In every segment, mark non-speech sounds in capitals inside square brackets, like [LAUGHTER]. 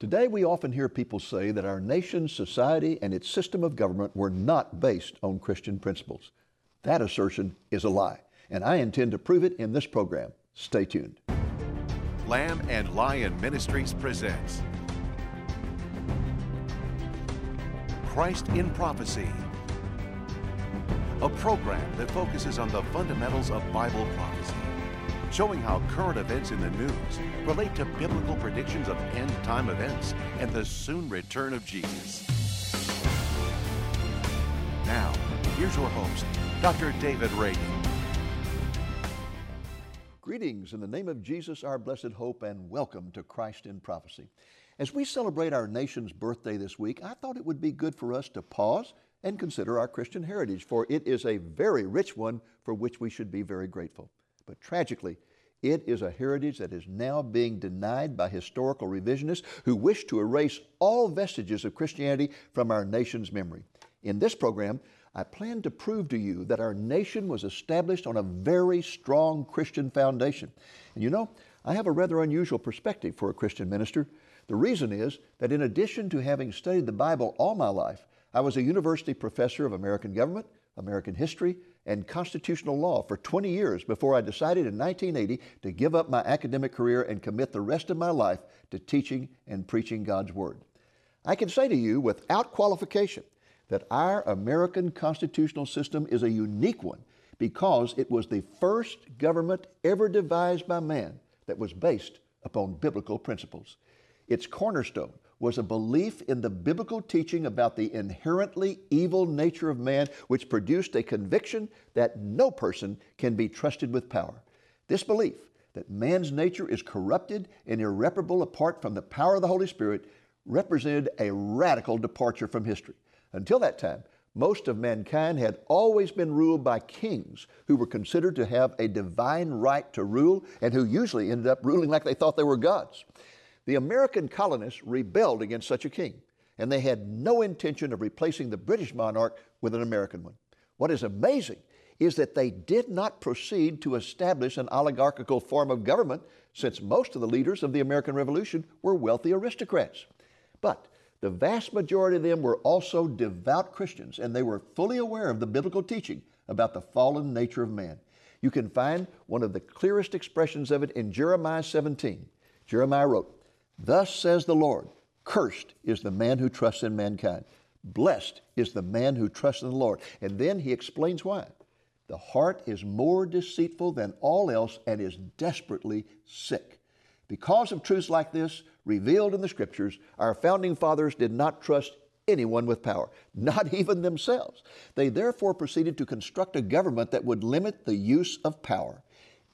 Today, we often hear people say that our nation's society and its system of government were not based on Christian principles. That assertion is a lie, and I intend to prove it in this program. Stay tuned. Lamb and Lion Ministries presents Christ in Prophecy, a program that focuses on the fundamentals of Bible prophecy showing how current events in the news relate to biblical predictions of end time events and the soon return of Jesus. Now, here's your host, Dr. David Reagan. Greetings in the name of Jesus, our blessed hope, and welcome to Christ in Prophecy. As we celebrate our nation's birthday this week, I thought it would be good for us to pause and consider our Christian heritage, for it is a very rich one for which we should be very grateful. But tragically, it is a heritage that is now being denied by historical revisionists who wish to erase all vestiges of Christianity from our nation's memory. In this program, I plan to prove to you that our nation was established on a very strong Christian foundation. And you know, I have a rather unusual perspective for a Christian minister. The reason is that in addition to having studied the Bible all my life, I was a university professor of American government, American history, and constitutional law for 20 years before I decided in 1980 to give up my academic career and commit the rest of my life to teaching and preaching God's Word. I can say to you without qualification that our American constitutional system is a unique one because it was the first government ever devised by man that was based upon biblical principles. Its cornerstone was a belief in the biblical teaching about the inherently evil nature of man, which produced a conviction that no person can be trusted with power. This belief that man's nature is corrupted and irreparable apart from the power of the Holy Spirit represented a radical departure from history. Until that time, most of mankind had always been ruled by kings who were considered to have a divine right to rule and who usually ended up ruling like they thought they were gods. The American colonists rebelled against such a king, and they had no intention of replacing the British monarch with an American one. What is amazing is that they did not proceed to establish an oligarchical form of government, since most of the leaders of the American Revolution were wealthy aristocrats. But the vast majority of them were also devout Christians, and they were fully aware of the biblical teaching about the fallen nature of man. You can find one of the clearest expressions of it in Jeremiah 17. Jeremiah wrote, Thus says the Lord Cursed is the man who trusts in mankind. Blessed is the man who trusts in the Lord. And then he explains why. The heart is more deceitful than all else and is desperately sick. Because of truths like this revealed in the scriptures, our founding fathers did not trust anyone with power, [LAUGHS] not even themselves. They therefore proceeded to construct a government that would limit the use of power.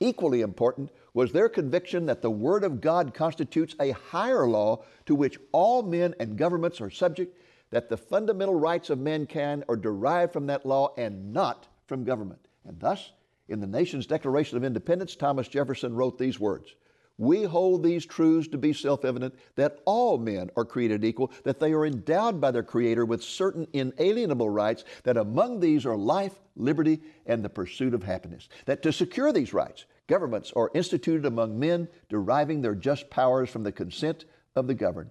Equally important was their conviction that the Word of God constitutes a higher law to which all men and governments are subject, that the fundamental rights of mankind are derived from that law and not from government. And thus, in the nation's Declaration of Independence, Thomas Jefferson wrote these words We hold these truths to be self evident that all men are created equal, that they are endowed by their Creator with certain inalienable rights, that among these are life, liberty, and the pursuit of happiness. That to secure these rights, Governments are instituted among men, deriving their just powers from the consent of the governed.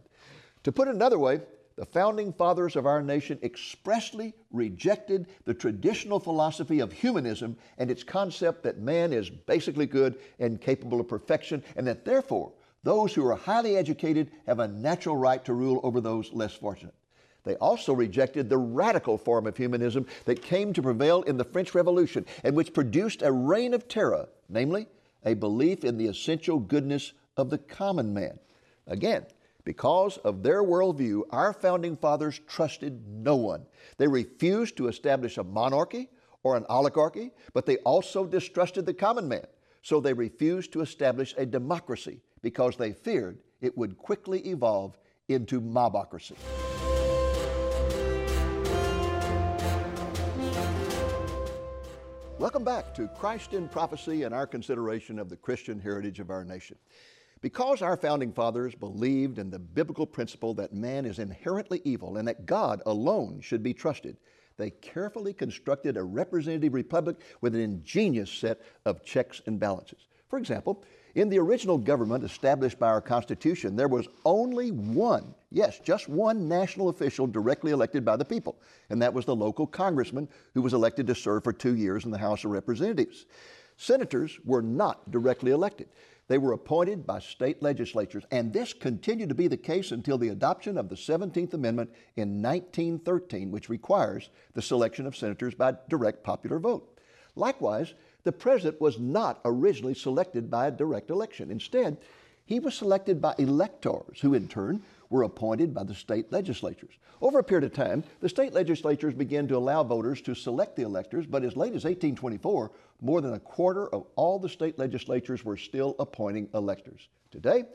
To put it another way, the founding fathers of our nation expressly rejected the traditional philosophy of humanism and its concept that man is basically good and capable of perfection, and that therefore those who are highly educated have a natural right to rule over those less fortunate. They also rejected the radical form of humanism that came to prevail in the French Revolution and which produced a reign of terror, namely, a belief in the essential goodness of the common man. Again, because of their worldview, our founding fathers trusted no one. They refused to establish a monarchy or an oligarchy, but they also distrusted the common man. So they refused to establish a democracy because they feared it would quickly evolve into mobocracy. Welcome back to Christ in Prophecy and our consideration of the Christian heritage of our nation. Because our founding fathers believed in the biblical principle that man is inherently evil and that God alone should be trusted, they carefully constructed a representative republic with an ingenious set of checks and balances. For example, In the original government established by our Constitution, there was only one, yes, just one national official directly elected by the people, and that was the local congressman who was elected to serve for two years in the House of Representatives. Senators were not directly elected. They were appointed by state legislatures, and this continued to be the case until the adoption of the 17th Amendment in 1913, which requires the selection of senators by direct popular vote. Likewise, the president was not originally selected by a direct election. Instead, he was selected by electors, who in turn were appointed by the state legislatures. Over a period of time, the state legislatures began to allow voters to select the electors, but as late as 1824, more than a quarter of all the state legislatures were still appointing electors. Today,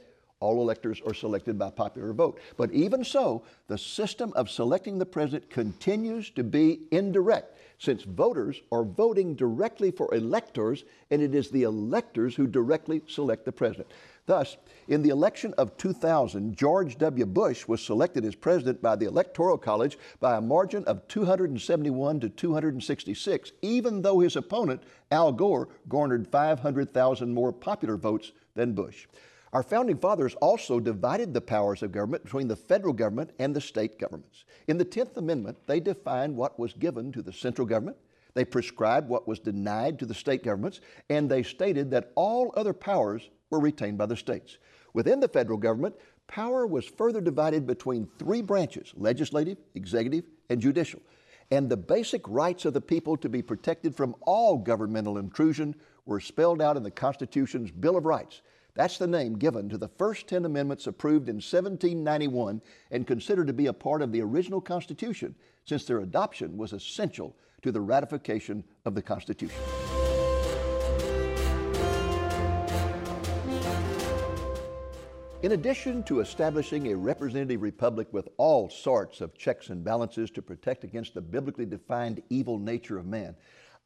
all electors are selected by popular vote. But even so, the system of selecting the president continues to be indirect, since voters are voting directly for electors, and it is the electors who directly select the president. Thus, in the election of 2000, George W. Bush was selected as president by the Electoral College by a margin of 271 to 266, even though his opponent, Al Gore, garnered 500,000 more popular votes than Bush. Our founding fathers also divided the powers of government between the federal government and the state governments. In the 10th Amendment, they defined what was given to the central government, they prescribed what was denied to the state governments, and they stated that all other powers were retained by the states. Within the federal government, power was further divided between three branches legislative, executive, and judicial. And the basic rights of the people to be protected from all governmental intrusion were spelled out in the Constitution's Bill of Rights. That's the name given to the first 10 amendments approved in 1791 and considered to be a part of the original Constitution, since their adoption was essential to the ratification of the Constitution. In addition to establishing a representative republic with all sorts of checks and balances to protect against the biblically defined evil nature of man,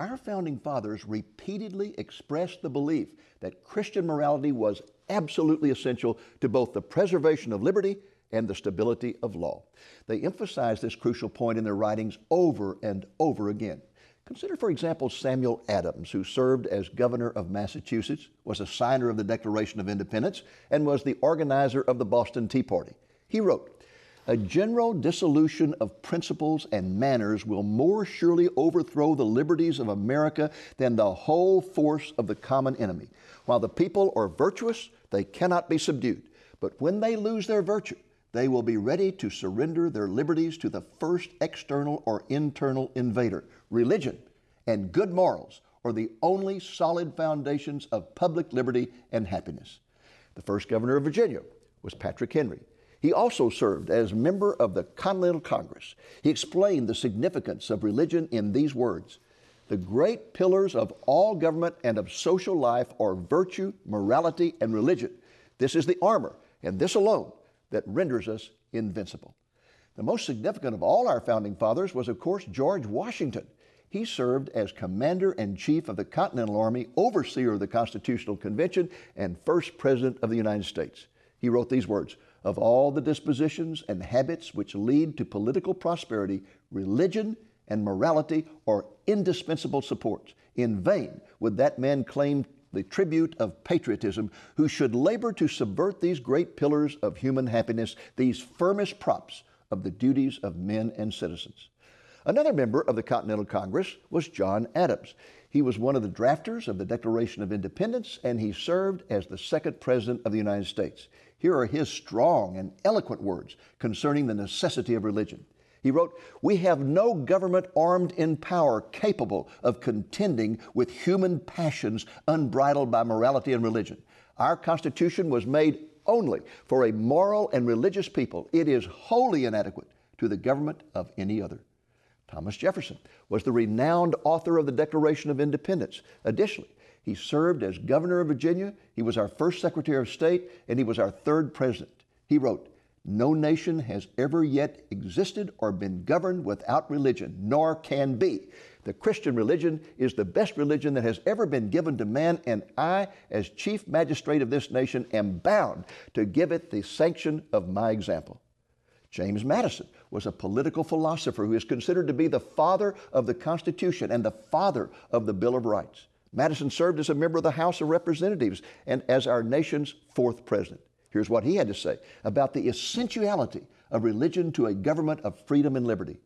our founding fathers repeatedly expressed the belief that Christian morality was absolutely essential to both the preservation of liberty and the stability of law. They emphasized this crucial point in their writings over and over again. Consider, for example, Samuel Adams, who served as governor of Massachusetts, was a signer of the Declaration of Independence, and was the organizer of the Boston Tea Party. He wrote, a general dissolution of principles and manners will more surely overthrow the liberties of America than the whole force of the common enemy. While the people are virtuous, they cannot be subdued. But when they lose their virtue, they will be ready to surrender their liberties to the first external or internal invader. Religion and good morals are the only solid foundations of public liberty and happiness. The first governor of Virginia was Patrick Henry. He also served as member of the Continental Congress. He explained the significance of religion in these words The great pillars of all government and of social life are virtue, morality, and religion. This is the armor, and this alone that renders us invincible. The most significant of all our founding fathers was, of course, George Washington. He served as Commander in Chief of the Continental Army, overseer of the Constitutional Convention, and first President of the United States. He wrote these words Of all the dispositions and habits which lead to political prosperity, religion and morality are indispensable supports. In vain would that man claim the tribute of patriotism, who should labor to subvert these great pillars of human happiness, these firmest props of the duties of men and citizens. Another member of the Continental Congress was John Adams. He was one of the drafters of the Declaration of Independence, and he served as the second President of the United States. Here are his strong and eloquent words concerning the necessity of religion. He wrote, We have no government armed in power capable of contending with human passions unbridled by morality and religion. Our Constitution was made only for a moral and religious people. It is wholly inadequate to the government of any other. Thomas Jefferson was the renowned author of the Declaration of Independence. Additionally, he served as governor of Virginia, he was our first Secretary of State, and he was our third president. He wrote, no nation has ever yet existed or been governed without religion, nor can be. The Christian religion is the best religion that has ever been given to man, and I, as chief magistrate of this nation, am bound to give it the sanction of my example. James Madison was a political philosopher who is considered to be the father of the Constitution and the father of the Bill of Rights. Madison served as a member of the House of Representatives and as our nation's fourth president. Here's what he had to say about the essentiality of religion to a government of freedom and liberty.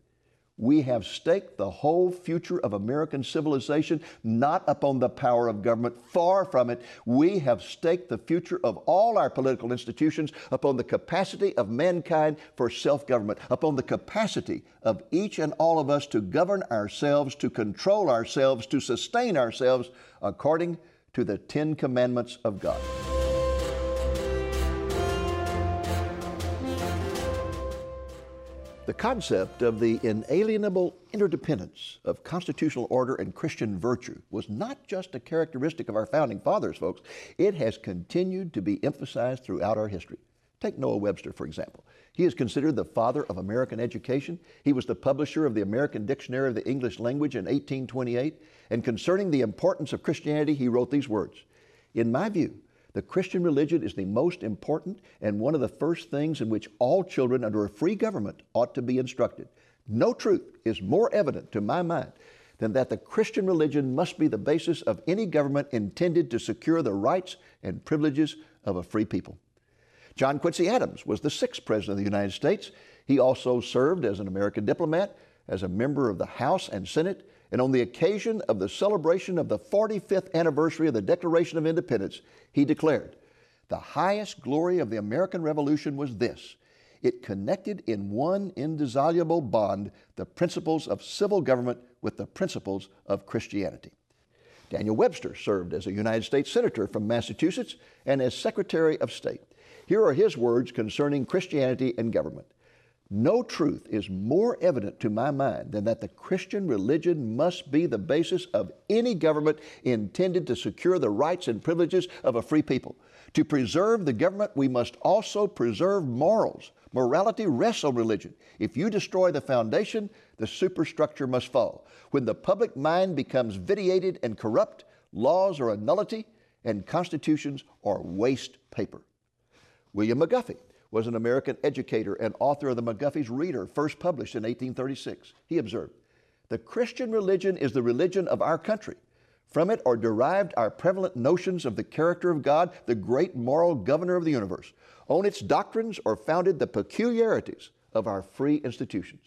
We have staked the whole future of American civilization not upon the power of government, far from it. We have staked the future of all our political institutions upon the capacity of mankind for self government, upon the capacity of each and all of us to govern ourselves, to control ourselves, to sustain ourselves according to the Ten Commandments of God. The concept of the inalienable interdependence of constitutional order and Christian virtue was not just a characteristic of our founding fathers, folks. It has continued to be emphasized throughout our history. Take Noah Webster, for example. He is considered the father of American education. He was the publisher of the American Dictionary of the English Language in 1828. And concerning the importance of Christianity, he wrote these words In my view, the Christian religion is the most important and one of the first things in which all children under a free government ought to be instructed. No truth is more evident to my mind than that the Christian religion must be the basis of any government intended to secure the rights and privileges of a free people. John Quincy Adams was the sixth President of the United States. He also served as an American diplomat, as a member of the House and Senate, and on the occasion of the celebration of the 45th anniversary of the Declaration of Independence, he declared, The highest glory of the American Revolution was this it connected in one indissoluble bond the principles of civil government with the principles of Christianity. Daniel Webster served as a United States Senator from Massachusetts and as Secretary of State. Here are his words concerning Christianity and government. No truth is more evident to my mind than that the Christian religion must be the basis of any government intended to secure the rights and privileges of a free people. To preserve the government, we must also preserve morals. Morality rests on religion. If you destroy the foundation, the superstructure must fall. When the public mind becomes vitiated and corrupt, laws are a nullity and constitutions are waste paper. William McGuffey was an American educator and author of the McGuffey's Reader, first published in 1836. He observed, The Christian religion is the religion of our country. From it are derived our prevalent notions of the character of God, the great moral governor of the universe. On its doctrines are founded the peculiarities of our free institutions.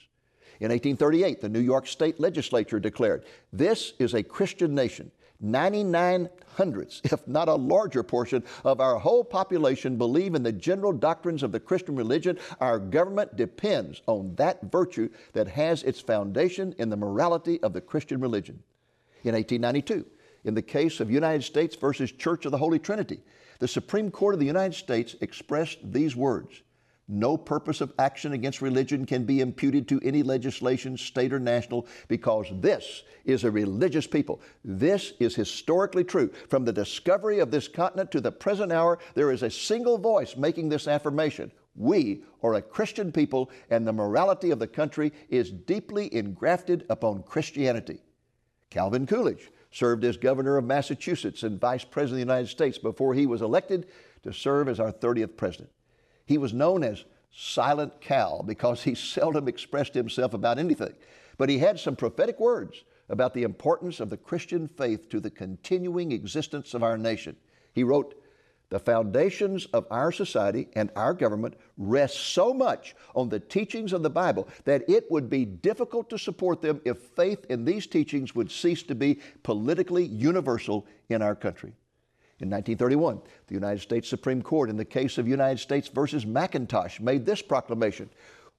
In 1838, the New York State Legislature declared, This is a Christian nation 99 hundredths, [LAUGHS] if not a larger portion, of our whole population believe in the general doctrines of the Christian religion. Our government depends on that virtue that has its foundation in the morality of the Christian religion. In 1892, in the case of United States versus Church of the Holy Trinity, the Supreme Court of the United States expressed these words no purpose of action against religion can be imputed to any legislation, state or national, because this is a religious people. This is historically true. From the discovery of this continent to the present hour, there is a single voice making this affirmation. We are a Christian people, and the morality of the country is deeply engrafted upon Christianity. Calvin Coolidge served as governor of Massachusetts and vice president of the United States before he was elected to serve as our 30th president. He was known as Silent Cal because he [LAUGHS] seldom expressed himself about anything. But he had some prophetic words about the importance of the Christian faith to the continuing existence of our nation. He wrote, the foundations of our society and our government rest so much on the teachings of the Bible that it would be difficult to support them if faith in these teachings would cease to be politically universal in our country. In 1931, the United States Supreme Court, in the case of United States versus Macintosh, made this proclamation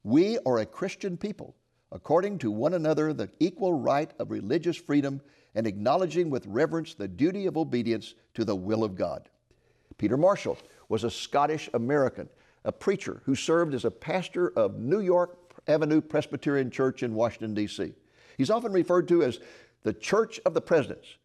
We are a Christian people, according to one another the equal right of religious freedom and acknowledging with reverence the duty of obedience to the will of God. Peter Marshall was a Scottish American, a preacher who served as a pastor of New York Avenue Presbyterian Church in Washington, D.C. He's often referred to as the Church of the Presidents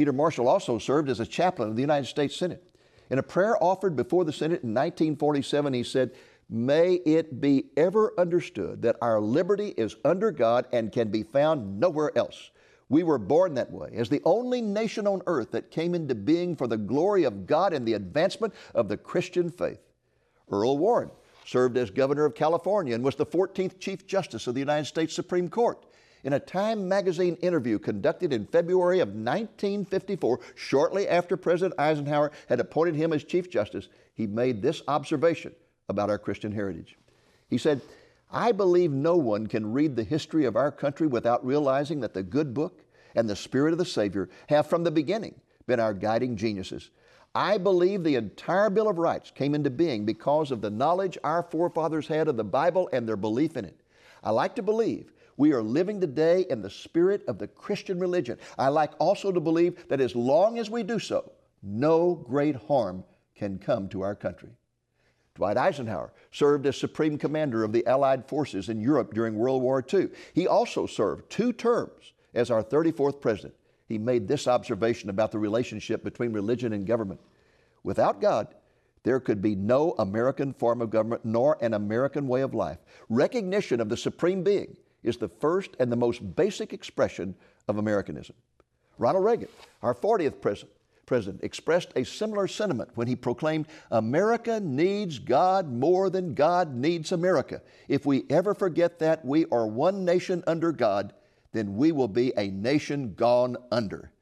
Peter Marshall also served as a chaplain of the United States Senate. In a prayer offered before the Senate in 1947, he said, May it be ever understood that our liberty is under God and can be found nowhere else. We were born that way, as the only nation on earth that came into being for the glory of God and the advancement of the Christian faith. Earl Warren served as governor of California and was the 14th Chief Justice of the United States Supreme Court. In a Time magazine interview conducted in February of 1954, shortly after President Eisenhower had appointed him as Chief Justice, he made this observation about our Christian heritage. He said, I believe no one can read the history of our country without realizing that the good book and the Spirit of the Savior have from the beginning been our guiding geniuses. I believe the entire Bill of Rights came into being because of the knowledge our forefathers had of the Bible and their belief in it. I like to believe we are living today in the spirit of the Christian religion. I like also to believe that as long as we do so, no great harm can come to our country. Dwight Eisenhower served as Supreme Commander of the Allied forces in Europe during World War II. He also served two terms as our 34th President. He made this observation about the relationship between religion and government. Without God, there could be no American form of government nor an American way of life. Recognition of the Supreme Being is the first and the most basic expression of Americanism. Ronald Reagan, our 40th president, president, expressed a similar sentiment when he proclaimed, America needs God more than God needs America. If we ever forget that we are one nation under God, then we will be a nation gone under.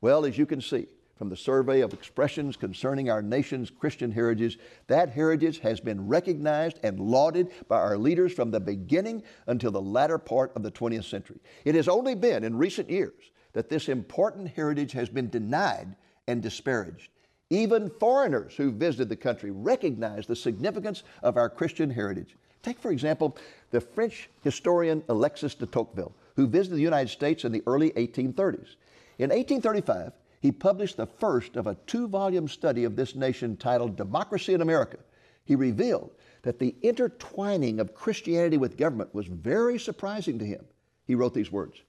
Well, as you can see, from the survey of expressions concerning our nation's Christian heritage, that heritage has been recognized and lauded by our leaders from the beginning until the latter part of the 20th century. It has only been in recent years that this important heritage has been denied and disparaged. Even foreigners who visited the country recognize the significance of our Christian heritage. Take, for example, the French historian Alexis de Tocqueville, who visited the United States in the early 1830s. In 1835, he published the first of a two volume study of this nation titled Democracy in America. He revealed that the intertwining of Christianity with government was very surprising to him. He wrote these words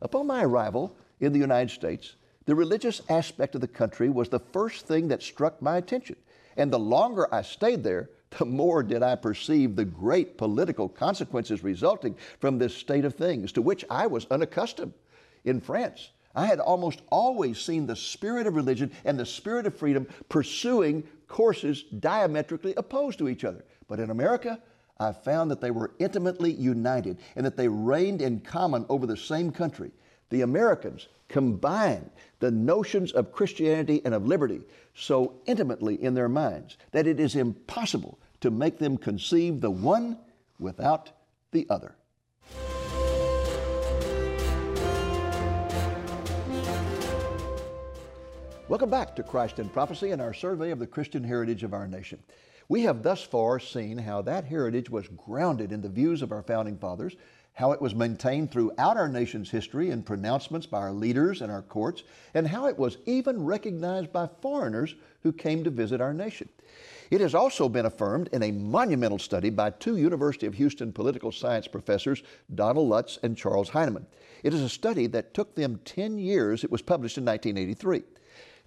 Upon my arrival in the United States, the religious aspect of the country was the first thing that struck my attention. And the longer I stayed there, the more did I perceive the great political consequences resulting from this state of things to which I was unaccustomed. In France, I had almost always seen the spirit of religion and the spirit of freedom pursuing courses diametrically opposed to each other. But in America, I found that they were intimately united and that they reigned in common over the same country. The Americans combined the notions of Christianity and of liberty so intimately in their minds that it is impossible to make them conceive the one without the other. Welcome back to Christ in Prophecy and our survey of the Christian heritage of our nation. We have thus far seen how that heritage was grounded in the views of our founding fathers, how it was maintained throughout our nation's history in pronouncements by our leaders and our courts, and how it was even recognized by foreigners who came to visit our nation. It has also been affirmed in a monumental study by two University of Houston political science professors, Donald Lutz and Charles Hyneman. It is a study that took them 10 years. It was published in 1983.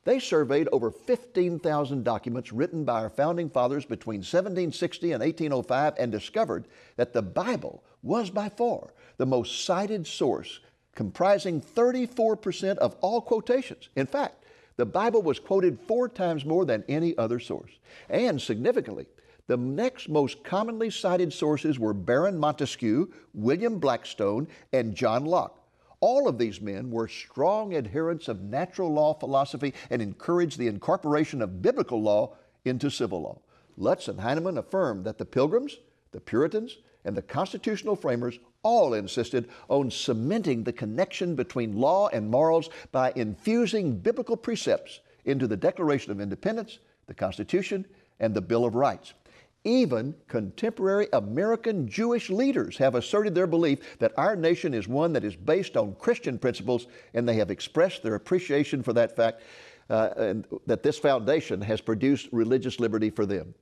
They surveyed over 15,000 documents written by our founding fathers between 1760 and 1805 and discovered that the Bible was by far the most cited source, comprising 34% of all quotations. In fact, the Bible was quoted four times more than any other source. And significantly, the next most commonly cited sources were Baron Montesquieu, William Blackstone, and John Locke. All of these men were strong adherents of natural law philosophy and encouraged the incorporation of biblical law into civil law. Lutz and Hyneman affirmed that the Pilgrims, the Puritans, and the constitutional framers all insisted on cementing the connection between law and morals by infusing biblical precepts into the Declaration of Independence, the Constitution, and the Bill of Rights. Even contemporary American Jewish leaders have asserted their belief that our nation is one that is based on Christian principles, and they have expressed their appreciation for that fact uh, and that this foundation has produced religious liberty for them.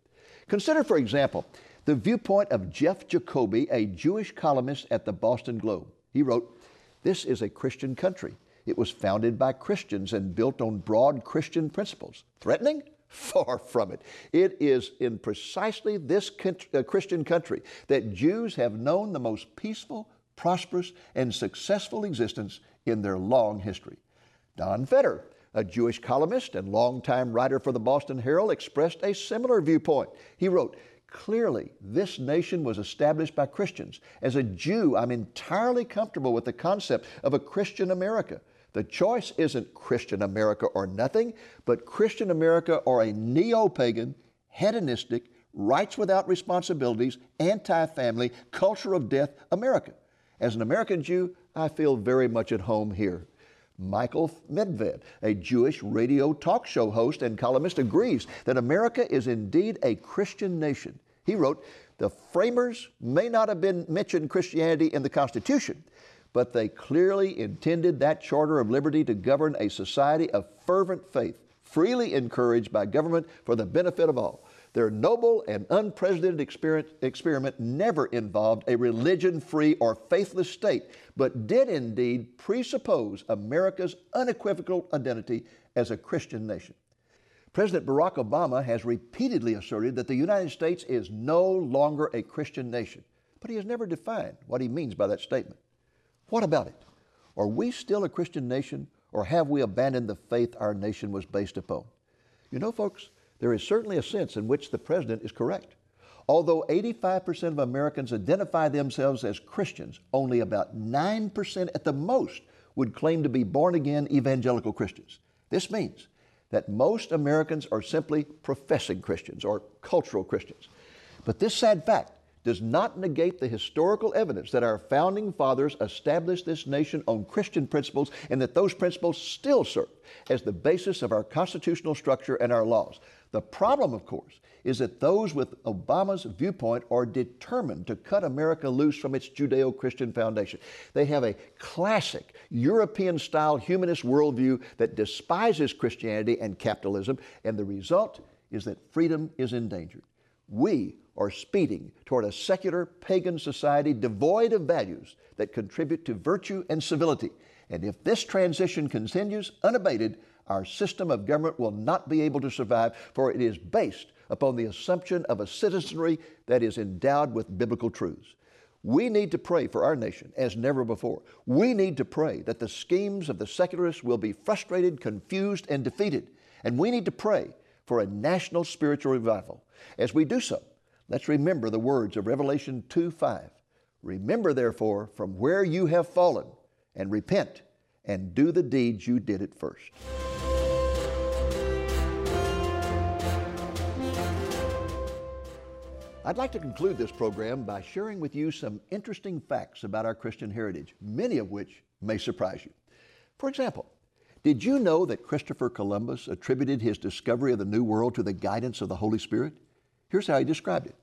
Consider, for example, the viewpoint of Jeff Jacoby, a Jewish columnist at the Boston Globe. He wrote, This is a Christian country. It was founded by Christians and built on broad Christian principles. Threatening? Far from it. It is in precisely this uh, Christian country that Jews have known the most peaceful, prosperous, and successful existence in their long history. Don Feder, a Jewish columnist and longtime writer for the Boston Herald, expressed a similar viewpoint. He wrote, Clearly, this nation was established by Christians. As a Jew, I'm entirely comfortable with the concept of a Christian America. The choice isn't Christian America or nothing, but Christian America or a neo pagan, hedonistic, rights without responsibilities, anti family, culture of death America. As an American Jew, I feel very much at home here. Michael Medved, a Jewish radio talk show host and columnist, agrees that America is indeed a Christian nation. He wrote, The framers may not have been mentioned Christianity in the Constitution, but they clearly intended that Charter of Liberty to govern a society of fervent faith, freely encouraged by government for the benefit of all. Their noble and unprecedented experiment never involved a religion free or faithless state, but did indeed presuppose America's unequivocal identity as a Christian nation. President Barack Obama has repeatedly asserted that the United States is no longer a Christian nation, but he has never defined what he means by that statement. What about it? Are we still a Christian nation, or have we abandoned the faith our nation was based upon? You know, folks, there is certainly a sense in which the president is correct. Although 85% of Americans identify themselves as Christians, only about 9% at the most would claim to be born again evangelical Christians. This means that most Americans are simply professing Christians or cultural Christians. But this sad fact does not negate the historical evidence that our founding fathers established this nation on Christian principles and that those principles still serve as the basis of our constitutional structure and our laws. The problem, of course, is that those with Obama's viewpoint are determined to cut America loose from its Judeo Christian foundation. They have a classic European style humanist worldview that despises Christianity and capitalism, and the result is that freedom is endangered. We are speeding toward a secular pagan society devoid of values that contribute to virtue and civility. And if this transition continues unabated, our system of government will not be able to survive, for it is based upon the assumption of a citizenry that is endowed with biblical truths. We need to pray for our nation as never before. We need to pray that the schemes of the secularists will be frustrated, confused, and defeated. And we need to pray for a national spiritual revival. As we do so, let's remember the words of Revelation 2 5. Remember, therefore, from where you have fallen, and repent and do the deeds you did at first. I'd like to conclude this program by sharing with you some interesting facts about our Christian heritage, many of which may surprise you. For example, did you know that Christopher Columbus attributed his discovery of the New World to the guidance of the Holy Spirit? Here's how he described it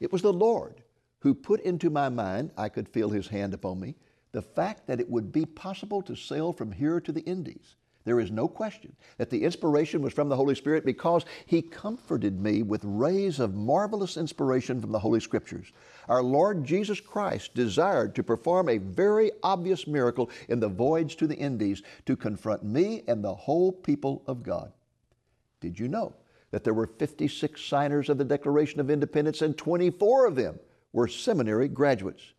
It was the Lord who put into my mind, I could feel his hand upon me, the fact that it would be possible to sail from here to the Indies there is no question that the inspiration was from the Holy Spirit because He comforted me with rays of marvelous inspiration from the Holy Scriptures. Our Lord Jesus Christ desired to perform a very obvious miracle in the voyage to the Indies to confront me and the whole people of God. Did you know that there were 56 signers of the Declaration of Independence and 24 of them were seminary graduates?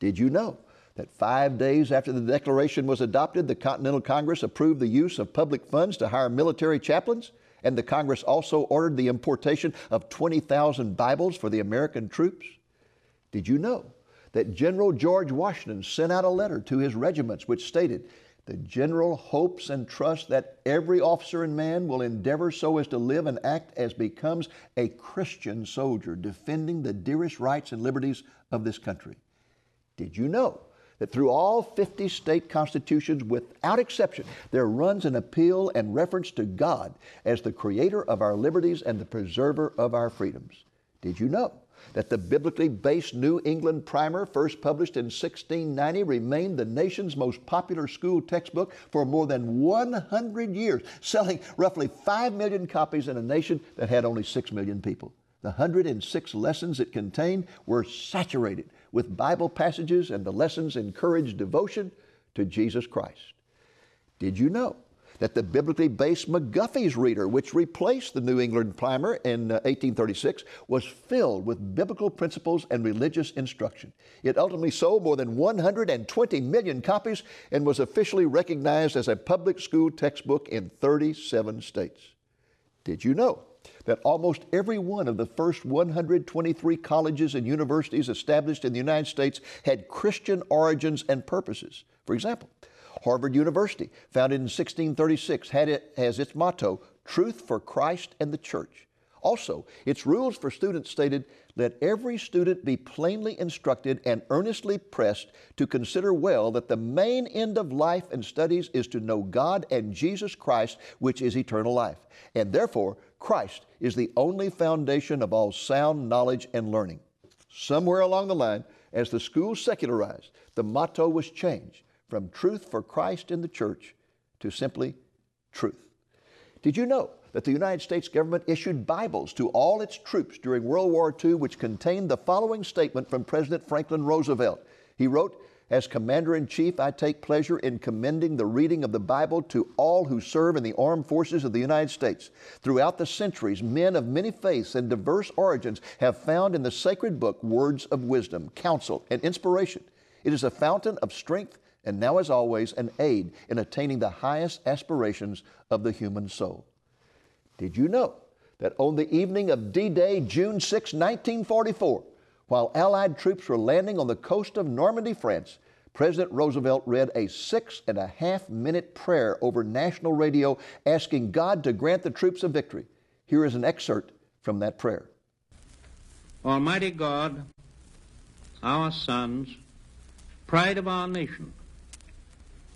Did you know that five days after the Declaration was adopted, the Continental Congress approved the use of public funds to hire military chaplains, and the Congress also ordered the importation of 20,000 Bibles for the American troops? Did you know that General George Washington sent out a letter to his regiments which stated, the general hopes and trusts that every officer and man will endeavor so as to live and act as becomes a Christian soldier, defending the dearest rights and liberties of this country. Did you know that through all 50 state constitutions, without exception, there runs an appeal and reference to God as the creator of our liberties and the preserver of our freedoms. Did you know that the biblically based New England Primer, first published in 1690, remained the nation's most popular school textbook for more than 100 years, selling roughly 5 million copies in a nation that had only 6 million people? The 106 lessons it contained were saturated with Bible passages, and the lessons encouraged devotion to Jesus Christ. Did you know that the biblically based McGuffey's Reader, which replaced the New England Primer in 1836, uh, was filled with biblical principles and religious instruction? It ultimately sold more than 120 million copies and was officially recognized as a public school textbook in 37 states. Did you know that almost every one of the first 123 colleges and universities established in the United States had Christian origins and purposes. For example, Harvard University, founded in 1636, had it as its motto, Truth for Christ and the Church. Also, its rules for students stated, Let every student be plainly instructed and earnestly pressed to consider well that the main end of life and studies is to know God and Jesus Christ, which is eternal life. And therefore, Christ is the only foundation of all sound knowledge and learning. Somewhere along the line, as the school secularized, the motto was changed from truth for Christ in the church to simply truth. Did you know that the United States government issued Bibles to all its troops during World War II, which contained the following statement from President Franklin Roosevelt? He wrote, as Commander in Chief, I take pleasure in commending the reading of the Bible to all who serve in the armed forces of the United States. Throughout the centuries, men of many faiths and diverse origins have found in the sacred book words of wisdom, counsel, and inspiration. It is a fountain of strength and now, as always, an aid in attaining the highest aspirations of the human soul. Did you know that on the evening of D Day, June 6, 1944, while Allied troops were landing on the coast of Normandy, France, President Roosevelt read a six and a half minute prayer over national radio asking God to grant the troops a victory. Here is an excerpt from that prayer Almighty God, our sons, pride of our nation,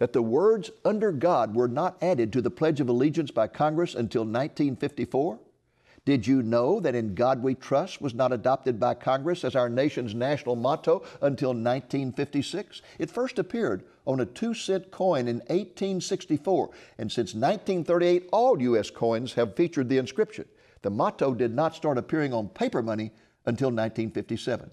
that the words under God were not added to the Pledge of Allegiance by Congress until 1954? Did you know that In God We Trust was not adopted by Congress as our nation's national motto until 1956? It first appeared on a two cent coin in 1864, and since 1938, all U.S. coins have featured the inscription. The motto did not start appearing on paper money until 1957.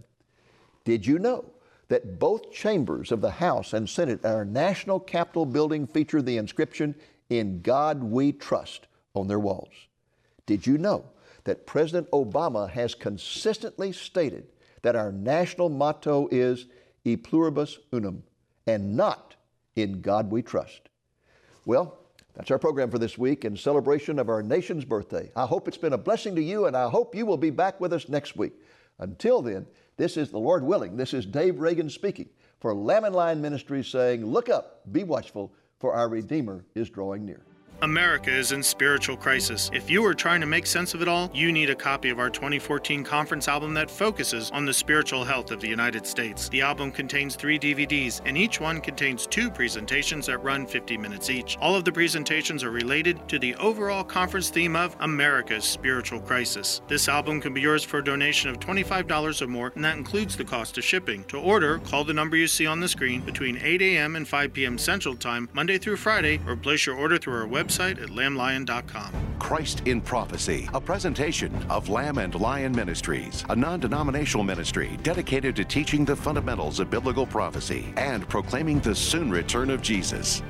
Did you know that both chambers of the House and Senate at our National Capitol building feature the inscription, In God We Trust, on their walls. Did you know that President Obama has consistently stated that our national motto is E pluribus unum and not In God We Trust? Well, that's our program for this week in celebration of our nation's birthday. I hope it's been a blessing to you, and I hope you will be back with us next week. Until then, this is the Lord willing. This is Dave Reagan speaking for Lamb and Lion Ministries saying, Look up, be watchful, for our Redeemer is drawing near. America is in spiritual crisis. If you are trying to make sense of it all, you need a copy of our 2014 conference album that focuses on the spiritual health of the United States. The album contains three DVDs, and each one contains two presentations that run 50 minutes each. All of the presentations are related to the overall conference theme of America's spiritual crisis. This album can be yours for a donation of $25 or more, and that includes the cost of shipping. To order, call the number you see on the screen between 8 a.m. and 5 p.m. Central Time, Monday through Friday, or place your order through our website website at lamblion.com. Christ in Prophecy, a presentation of Lamb and Lion Ministries, a non denominational ministry dedicated to teaching the fundamentals of biblical prophecy and proclaiming the soon return of Jesus.